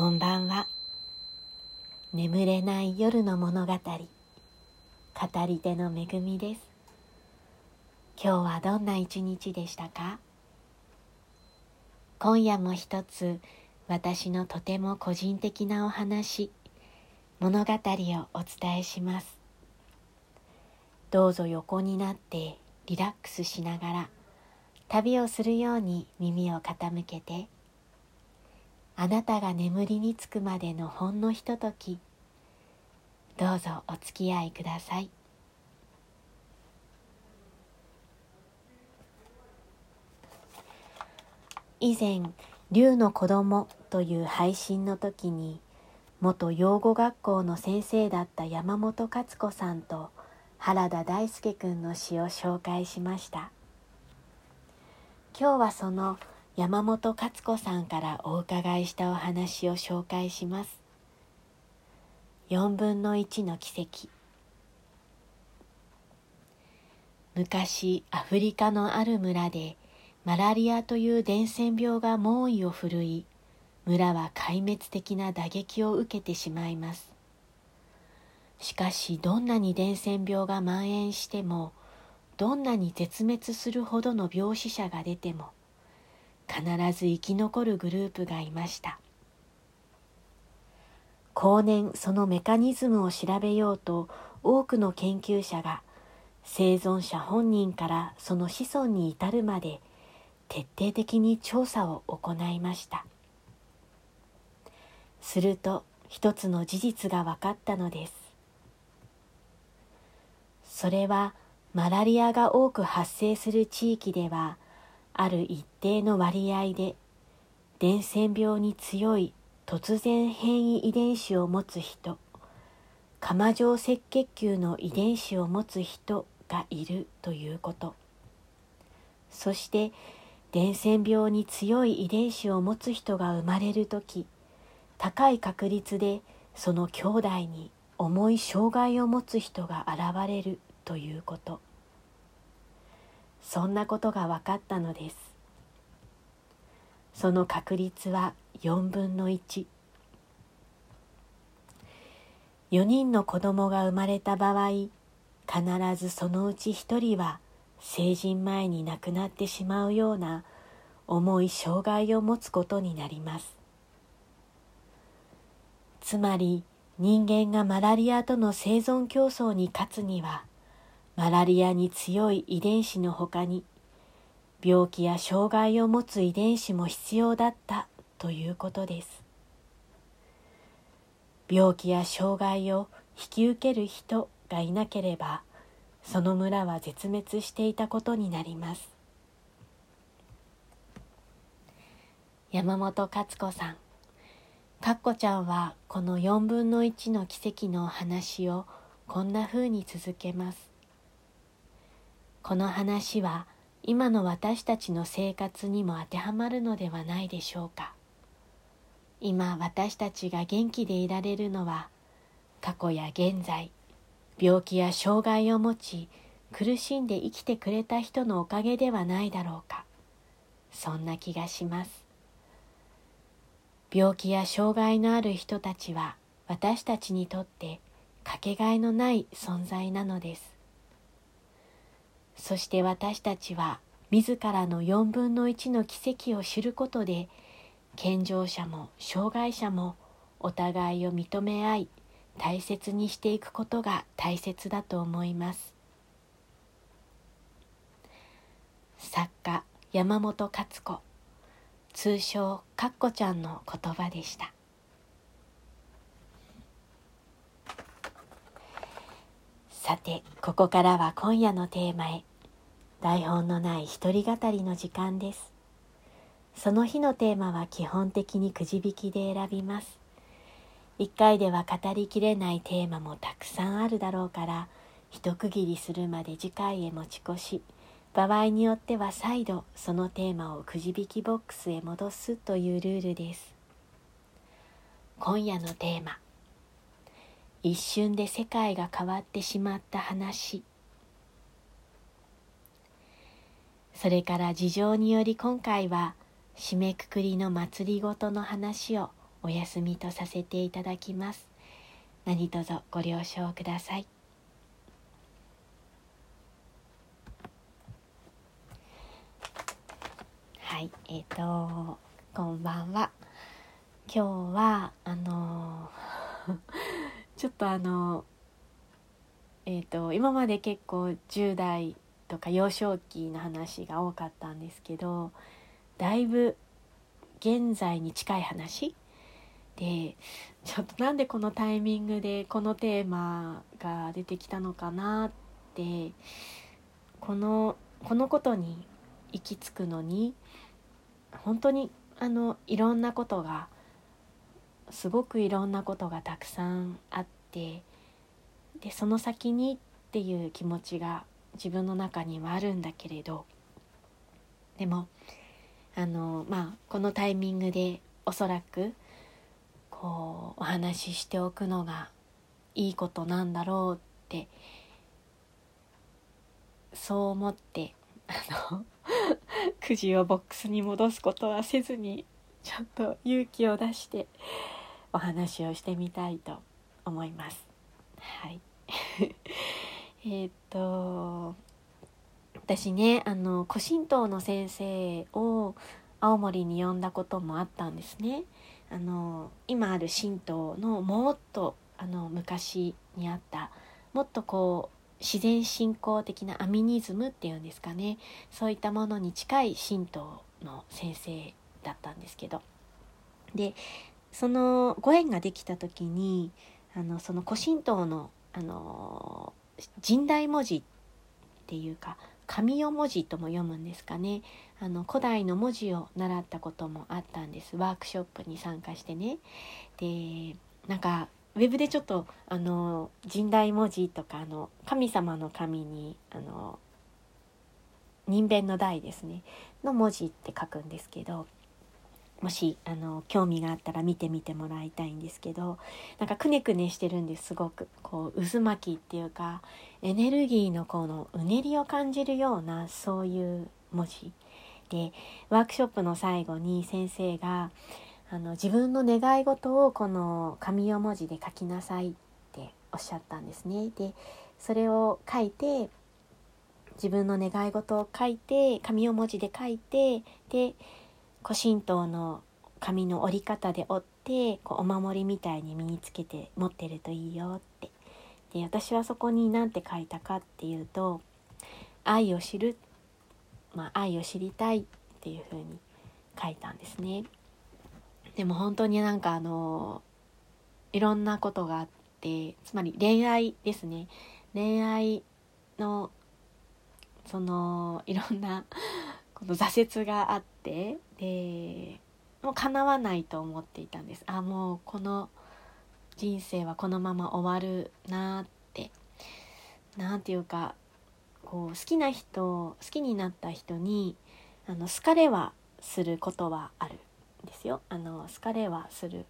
こんばんは。眠れない夜の物語。語り手のめぐみです。今日はどんな一日でしたか？今夜も一つ私のとても個人的なお話物語をお伝えします。どうぞ横になってリラックスしながら旅をするように耳を傾けてあなたが眠りにつくまでのほんのひとときどうぞお付き合いください。以前「竜の子供という配信の時に元養護学校の先生だった山本勝子さんと原田大輔くんの詩を紹介しました。今日はその山本勝子さんからお伺いしたお話を紹介します。4分の1の奇跡。昔アフリカのある村でマラリアという伝染病が猛威を振るい村は壊滅的な打撃を受けてしまいます。しかしどんなに伝染病が蔓延してもどんなに絶滅するほどの病死者が出ても必ず生き残るグループがいました。後年そのメカニズムを調べようと多くの研究者が生存者本人からその子孫に至るまで徹底的に調査を行いました。すると一つの事実が分かったのです。それはマラリアが多く発生する地域ではある一定の割合で伝染病に強い突然変異遺伝子を持つ人釜状赤血球の遺伝子を持つ人がいるということ。そして伝染病に強い遺伝子を持つ人が生まれる時高い確率でその兄弟に重い障害を持つ人が現れるということ。そんなことが分かったのです。その確率は4分の1 4人の子供が生まれた場合必ずそのうち1人は成人前に亡くなってしまうような重い障害を持つことになります。つまり人間がマラリアとの生存競争に勝つにはマラリアに強い遺伝子のほかに病気や障害を持つ遺伝子も必要だったということです。病気や障害を引き受ける人がいなければその村は絶滅していたことになります。山本勝子さんかっこちゃんはこの4分の1の奇跡のお話をこんな風に続けます。この話は今の私たちの生活にも当てはまるのではないでしょうか。今私たちが元気でいられるのは過去や現在病気や障害を持ち苦しんで生きてくれた人のおかげではないだろうか。そんな気がします。病気や障害のある人たちは私たちにとってかけがえのない存在なのです。そして私たちは自らの4分の1の奇跡を知ることで健常者も障害者もお互いを認め合い大切にしていくことが大切だと思います。作家山本勝子通称かっこちゃんの言葉でした。さてここからは今夜のテーマへ。台本のない一人語りの時間です。その日のテーマは基本的にくじ引きで選びます。一回では語りきれないテーマもたくさんあるだろうから一区切りするまで次回へ持ち越し場合によっては再度そのテーマをくじ引きボックスへ戻すというルールです。今夜のテーマ。一瞬で世界が変わってしまった話。それから事情により今回は締めくくりの祭りごとの話をお休みとさせていただきます。何卒ご了承ください。はいえっ、ー、とこんばんは。今日はあの ちょっとあのえっ、ー、と今まで結構10代とか幼少期の話が多かったんですけどだいぶ現在に近い話。でちょっとなんでこのタイミングでこのテーマが出てきたのかなってこのこのことに行き着くのに本当にあのいろんなことがすごくいろんなことがたくさんあってでその先にっていう気持ちが自分の中にはあるんだけれどでもあのまあこのタイミングでおそらくこうお話ししておくのがいいことなんだろうってそう思ってあの くじをボックスに戻すことはせずにちょっと勇気を出してお話をしてみたいと思います。はいえっと私ねあの古神道の先生を青森に呼んだこともあったんですね。あの今ある神道のもっとあの昔にあったもっとこう自然信仰的なアミニズムっていうんですかねそういったものに近い神道の先生だったんですけどでそのご縁ができた時にあのその古神道のあの神代文字っていうか神代文字とも読むんですかね。あの古代の文字を習ったこともあったんです。ワークショップに参加してね。でなんかウェブでちょっとあの神代文字とかあの神様の神にあの人弁の代ですね。の文字って書くんですけどもしあの興味があったら見てみてもらいたいんですけどなんかくねくねしてるんですすごくこう渦巻きっていうかエネルギーのこのうねりを感じるようなそういう文字でワークショップの最後に先生があの自分の願い事をこの紙用文字で書きなさいっておっしゃったんですね。でそれを書いて自分の願い事を書いて紙を文字で書いてで古神道の紙の折り方で折ってこうお守りみたいに身につけて持ってるといいよってで私はそこに何て書いたかっていうと「愛を知る」まあ、愛を知りたいっていうふうに書いたんですね。でも本当になんかあのいろんなことがあってつまり恋愛ですね恋愛のそのいろんなこの挫折があってでもう叶わないと思っていたんです。あもうこの人生はこのまま終わるなって。何て言うかこう好きな人好きになった人にあの好かれはすることはあるんですよ。あの好かれはする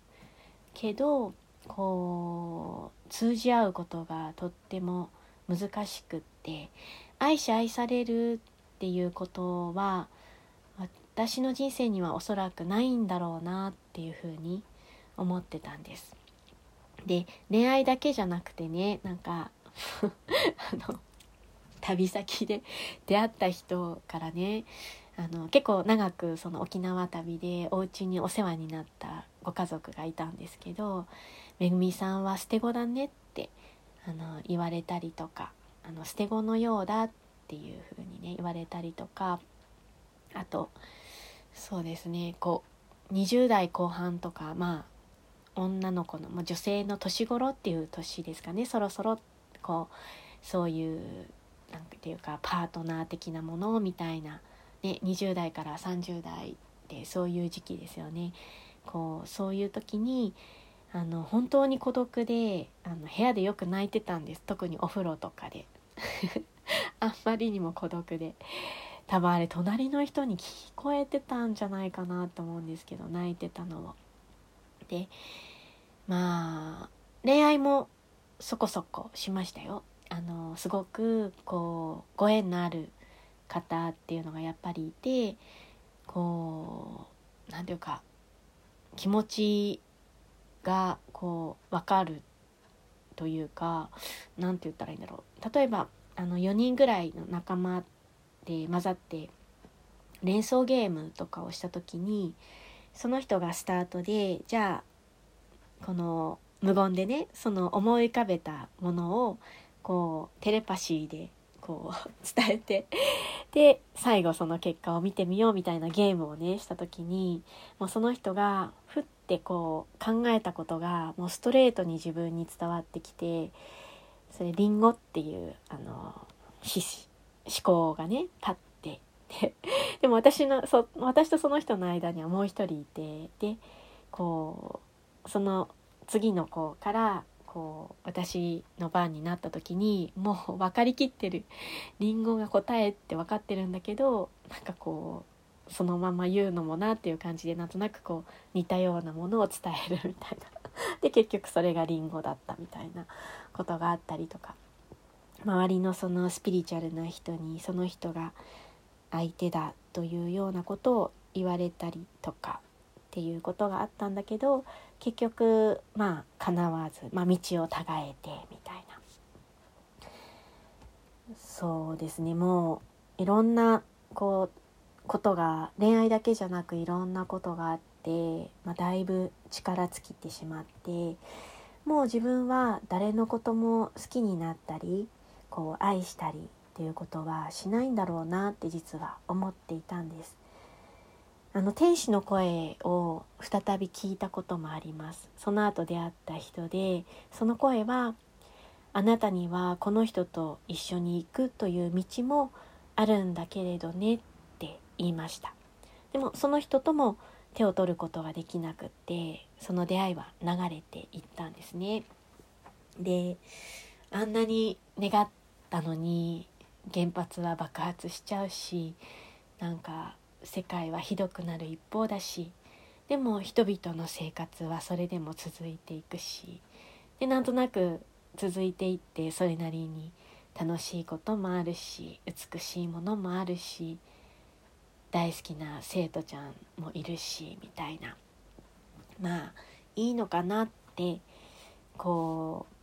けどこう通じ合うことがとっても難しくって愛し愛されるっていうことは私の人生にはおそらくないんだろうなっていうふうに思ってたんです。で恋愛だけじゃなくてねなんか あの旅先で出会った人からねあの結構長くその沖縄旅でお家にお世話になったご家族がいたんですけど「めぐみさんは捨て子だね」ってあの言われたりとかあの捨て子のようだっていう風にね言われたりとかあとそうですね。こう20代後半とかまあ女の子の、まあ、女性の年頃っていう年ですかね。そろそろこうそういうなんていうかパートナー的なものみたいな、ね、20代から30代ってそういう時期ですよね。こうそういう時にあの本当に孤独であの部屋でよく泣いてたんです。特にお風呂とかで。あんまりにも孤独で。多分あれ隣の人に聞こえてたんじゃないかなと思うんですけど泣いてたのを。でまあ恋愛もそこそこしましたよ。あのすごくこうご縁のある方っていうのがやっぱりいてこう何ていうか気持ちがこう分かるというか何て言ったらいいんだろう例えばあの4人ぐらいの仲間で混ざって連想ゲームとかをした時にその人がスタートでじゃあこの無言でねその思い浮かべたものをこうテレパシーでこう 伝えてで最後その結果を見てみようみたいなゲームをねした時にもうその人がふってこう考えたことがもうストレートに自分に伝わってきてそれリンゴっていうあの思考がね立ってででも私のそ私とその人の間にはもう一人いてでこうその次の子からこう私の番になった時にもう分かりきってるりんごが答えって分かってるんだけどなんかこうそのまま言うのもなっていう感じでなんとなくこう似たようなものを伝えるみたいな。で結局それがりんごだったみたいなことがあったりとか。周りのそのスピリチュアルな人にその人が相手だというようなことを言われたりとかっていうことがあったんだけど結局まあ叶わず、まあ、道をたがえてみたいな。そうですね。もういろんなこうことが恋愛だけじゃなくいろんなことがあって、まあ、だいぶ力尽きてしまってもう自分は誰のことも好きになったりこう愛したりっていうことはしないんだろうなって実は思っていたんです。あの天使の声を再び聞いたこともあります。その後出会った人でその声はあなたにはこの人と一緒に行くという道もあるんだけれどねって言いました。でもその人とも手を取ることができなくってその出会いは流れていったんですね。であんなに願ったのに原発は爆発しちゃうしなんか世界はひどくなる一方だしでも人々の生活はそれでも続いていくしでなんとなく続いていってそれなりに楽しいこともあるし美しいものもあるし大好きな生徒ちゃんもいるしみたいな。まあいいのかなってこう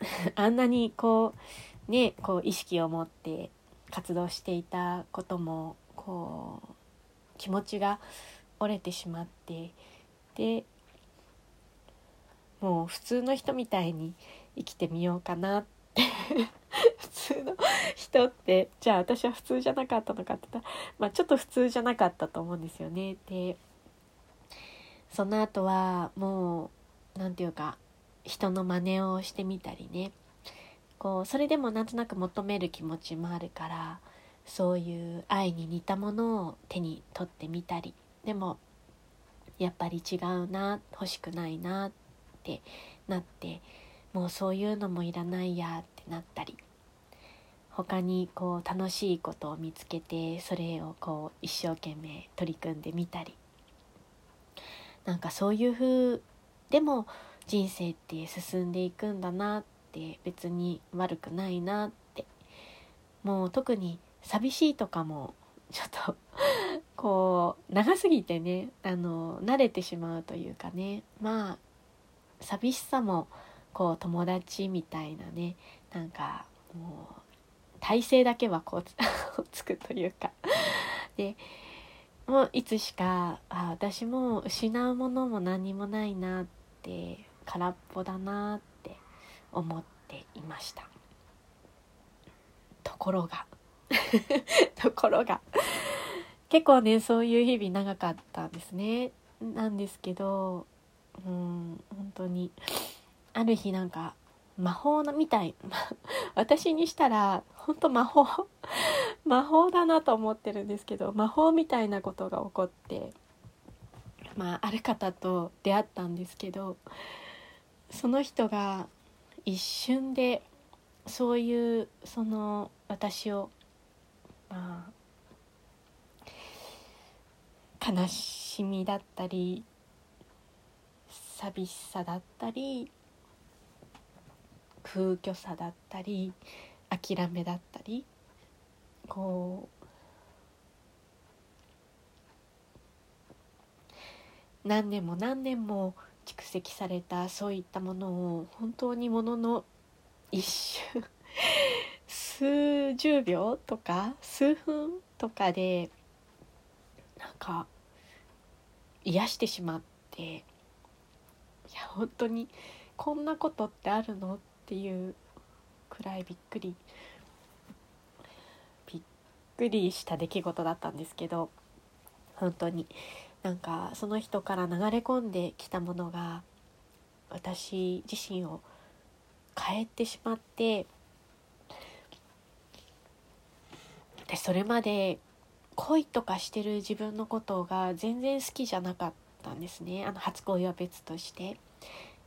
あんなにこうねこう意識を持って活動していたこともこう気持ちが折れてしまってでもう普通の人みたいに生きてみようかなって 普通の人ってじゃあ私は普通じゃなかったのかって言ったら、まあ、ちょっと普通じゃなかったと思うんですよね。でその後はもう何て言うか人の真似をしてみたりね。こうそれでもなんとなく求める気持ちもあるからそういう愛に似たものを手に取ってみたり。でもやっぱり違うな欲しくないなってなってもうそういうのもいらないやってなったり。他にこう楽しいことを見つけてそれをこう一生懸命取り組んでみたり。なんかそういう風でも人生って進んでいくんだなって別に悪くないなって。もう特に寂しいとかもちょっと こう長すぎてねあの慣れてしまうというかね。まあ寂しさもこう友達みたいなねなんかもう体勢だけはこう つくというか。でもういつしかあ私も失うものも何もないなって空っぽだなって思っていました。ところが。ところが。結構ねそういう日々長かったんですね。なんですけどうん本当に。ある日なんか魔法のみたい。私にしたら本当魔法 魔法だなと思ってるんですけど魔法みたいなことが起こってまあある方と出会ったんですけどその人が一瞬でそういうその私をまあ悲しみだったり寂しさだったり空虚さだったり諦めだったりこう何年も何年も積されたそういったものを本当にものの一瞬 数十秒とか数分とかでなんか癒してしまっていや本当にこんなことってあるのっていうくらいびっくりびっくりした出来事だったんですけど本当に。なんかその人から流れ込んできたものが私自身を変えてしまってでそれまで恋とかしてる自分のことが全然好きじゃなかったんですね。あの初恋は別として。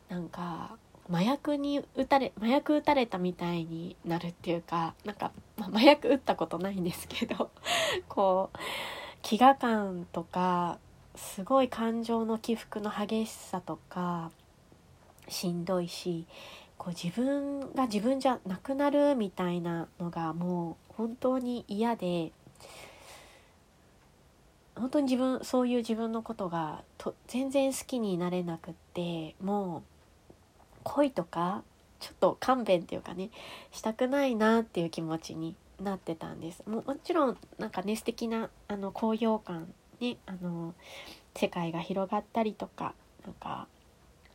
なんか麻薬に打たれ麻薬打たれたみたいになるっていうかなんか、まあ、麻薬打ったことないんですけどこう飢餓感とかすごい感情の起伏の激しさとかしんどいしこう自分が自分じゃなくなるみたいなのがもう本当に嫌で本当に自分そういう自分のことがと全然好きになれなくってもう恋とかちょっと勘弁っていうかねしたくないなっていう気持ちになってたんです。ももちろんなんかね素敵なあな高揚感ねあの世界が広がったりとかなんか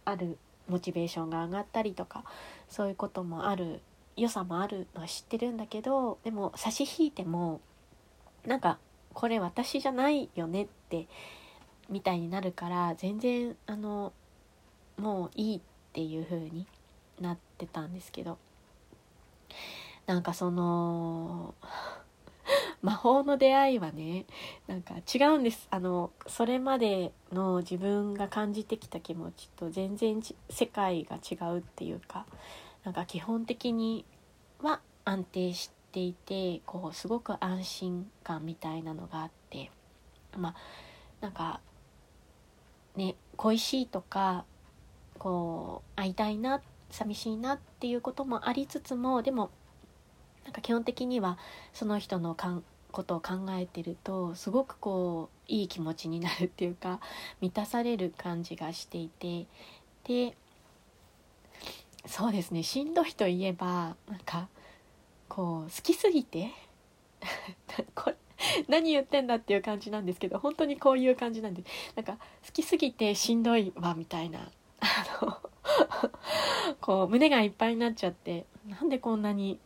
あるモチベーションが上がったりとかそういうこともある良さもあるのは知ってるんだけどでも差し引いてもなんかこれ私じゃないよねってみたいになるから全然あのもういいっていう風になってたんですけど。なんかその魔法の出会いはねなんか違うんです。あのそれまでの自分が感じてきた気持ちと全然世界が違うっていうかなんか基本的には安定していてこうすごく安心感みたいなのがあってまあなんかね恋しいとかこう会いたいな寂しいなっていうこともありつつもでもなんか基本的にはその人のかんことを考えてるとすごくこういい気持ちになるっていうか 満たされる感じがしていてでそうですねしんどいといえばなんかこう好きすぎて これ何言ってんだっていう感じなんですけど本当にこういう感じなんでなんか好きすぎてしんどいわみたいなあの こう胸がいっぱいになっちゃってなんでこんなに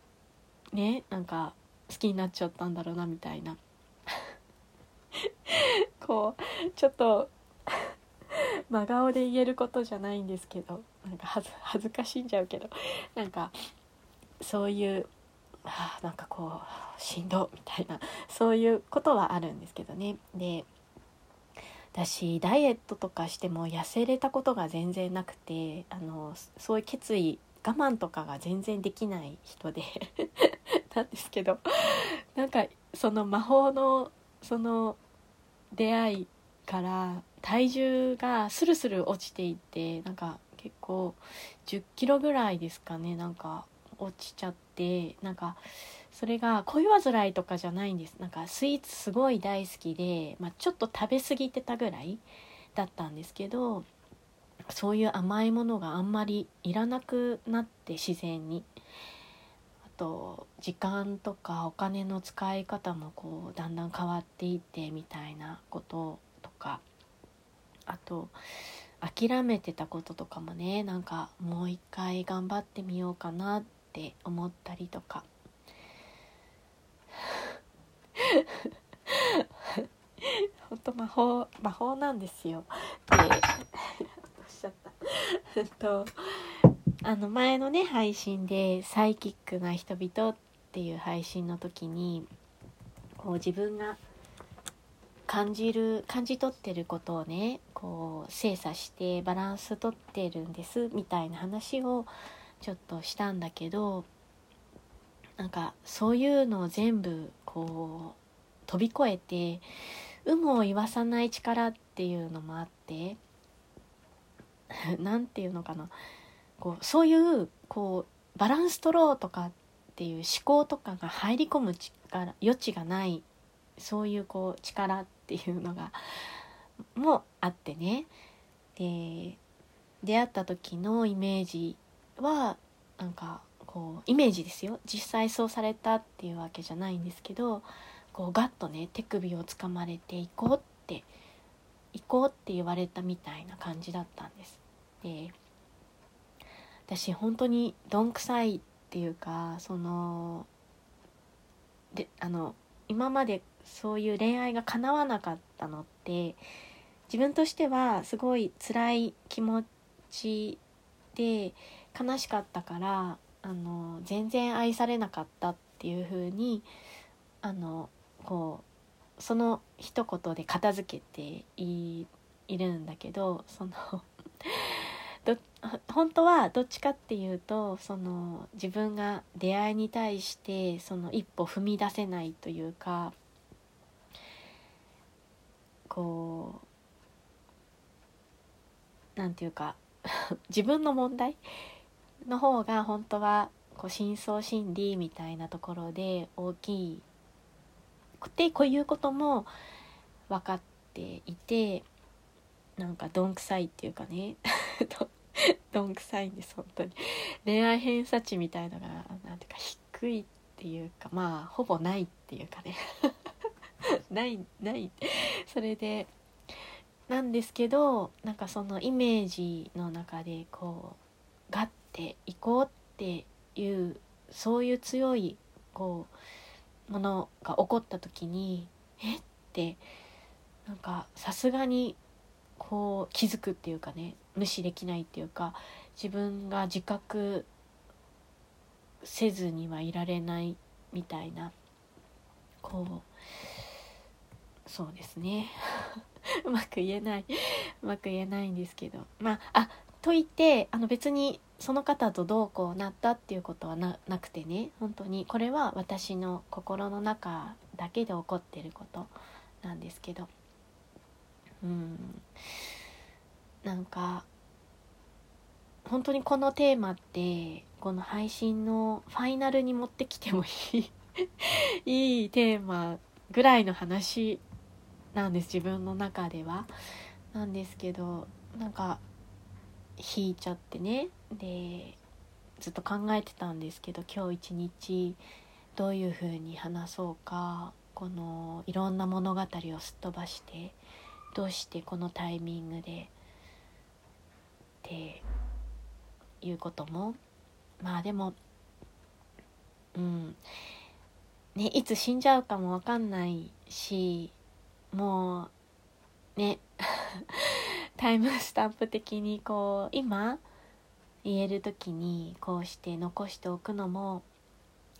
ねなんか好きになっちゃったんだろうなみたいな。こうちょっと 真顔で言えることじゃないんですけどなんか恥ずかしいんじゃうけどなんかそういうあなんかこうしんどみたいなそういうことはあるんですけどね。で私ダイエットとかしても痩せれたことが全然なくてあのそういう決意我慢とかが全然できない人で。なんですけど なんかその魔法のその出会いから体重がスルスル落ちていってなんか結構10キロぐらいですかねなんか落ちちゃってなんかそれが恋煩いとかじゃないんです。なんかスイーツすごい大好きで、まあ、ちょっと食べ過ぎてたぐらいだったんですけどそういう甘いものがあんまりいらなくなって自然に。と時間とかお金の使い方もこうだんだん変わっていってみたいなこととかあと諦めてたこととかもねなんかもう一回頑張ってみようかなって思ったりとか本当魔法魔法なんですよ。で しちゃったえっとあの前のね配信で「サイキックな人々」っていう配信の時にこう自分が感じる感じ取ってることをねこう精査してバランス取ってるんですみたいな話をちょっとしたんだけどなんかそういうのを全部こう飛び越えて有無を言わさない力っていうのもあって 何て言うのかな。こうそういうこうバランス取ろうとかっていう思考とかが入り込む力余地がないそういうこう力っていうのがもあってねで出会った時のイメージはなんかこうイメージですよ実際そうされたっていうわけじゃないんですけどこうガッとね手首をつかまれて行こうって行こうって言われたみたいな感じだったんです。で私本当にどんくさいっていうかそのであの今までそういう恋愛が叶わなかったのって自分としてはすごい辛い気持ちで悲しかったからあの全然愛されなかったっていう風にあのこうその一言で片付けているんだけどそのど本当はどっちかっていうとその自分が出会いに対してその一歩踏み出せないというかこうなんていうか 自分の問題の方が本当はこう深層心理みたいなところで大きいってこういうことも分かっていてなんかどんくさいっていうかね。どんくさいんです本当に。恋愛偏差値みたいのがなんていうか低いっていうかまあほぼないっていうかね。ないない。それでなんですけどなんかそのイメージの中でこうガッていこうっていうそういう強いこうものが起こった時にえってなんかさすがにこう気づくっていうかね。無視できないっていうか自分が自覚せずにはいられないみたいなこうそうですね。うまく言えないうまく言えないんですけど。まああといってあの別にその方とどうこうなったっていうことはなくてね。本当にこれは私の心の中だけで起こってることなんですけど。うん。なんか本当にこのテーマってこの配信のファイナルに持ってきてもいい いいテーマぐらいの話なんです自分の中では。なんですけどなんか引いちゃってねでずっと考えてたんですけど今日一日どういう風に話そうかこのいろんな物語をすっ飛ばしてどうしてこのタイミングでっていうこともまあでもうん。ねいつ死んじゃうかもわかんないしもうね タイムスタンプ的にこう今言える時にこうして残しておくのも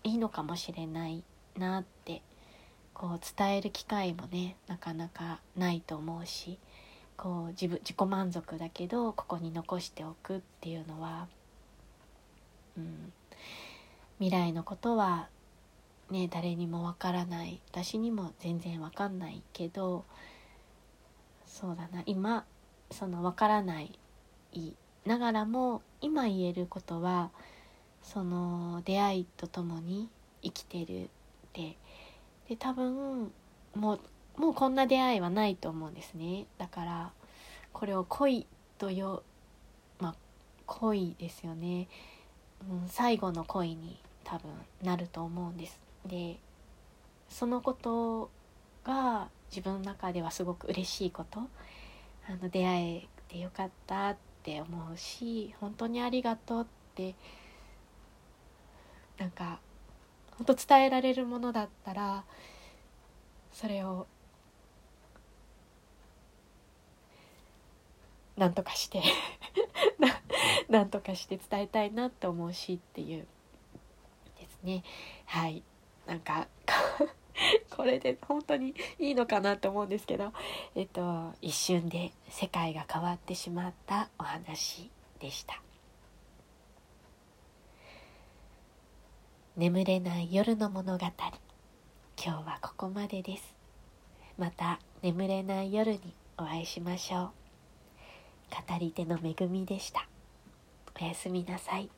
いいのかもしれないなってこう伝える機会もねなかなかないと思うし。こう自分自己満足だけどここに残しておくっていうのは、うん、未来のことはね誰にもわからない。私にも全然わかんないけどそうだな。今そのわからないながらも今言えることはその出会いとともに生きてるって。で多分もうもうこんな出会いはないと思うんですね。だからこれを恋とよまあ恋ですよね、うん、最後の恋に多分なると思うんです。でそのことが自分の中ではすごく嬉しいこと。あの出会えてよかったって思うし本当にありがとうってなんか本当伝えられるものだったらそれをなんとかして なんとかして伝えたいなって思うしっていうですね。はい。なんか これで本当にいいのかなと思うんですけどえっと一瞬で世界が変わってしまったお話でした。眠れない夜の物語。今日はここまでです。また眠れない夜にお会いしましょう。語り手の恵みでした。おやすみなさい。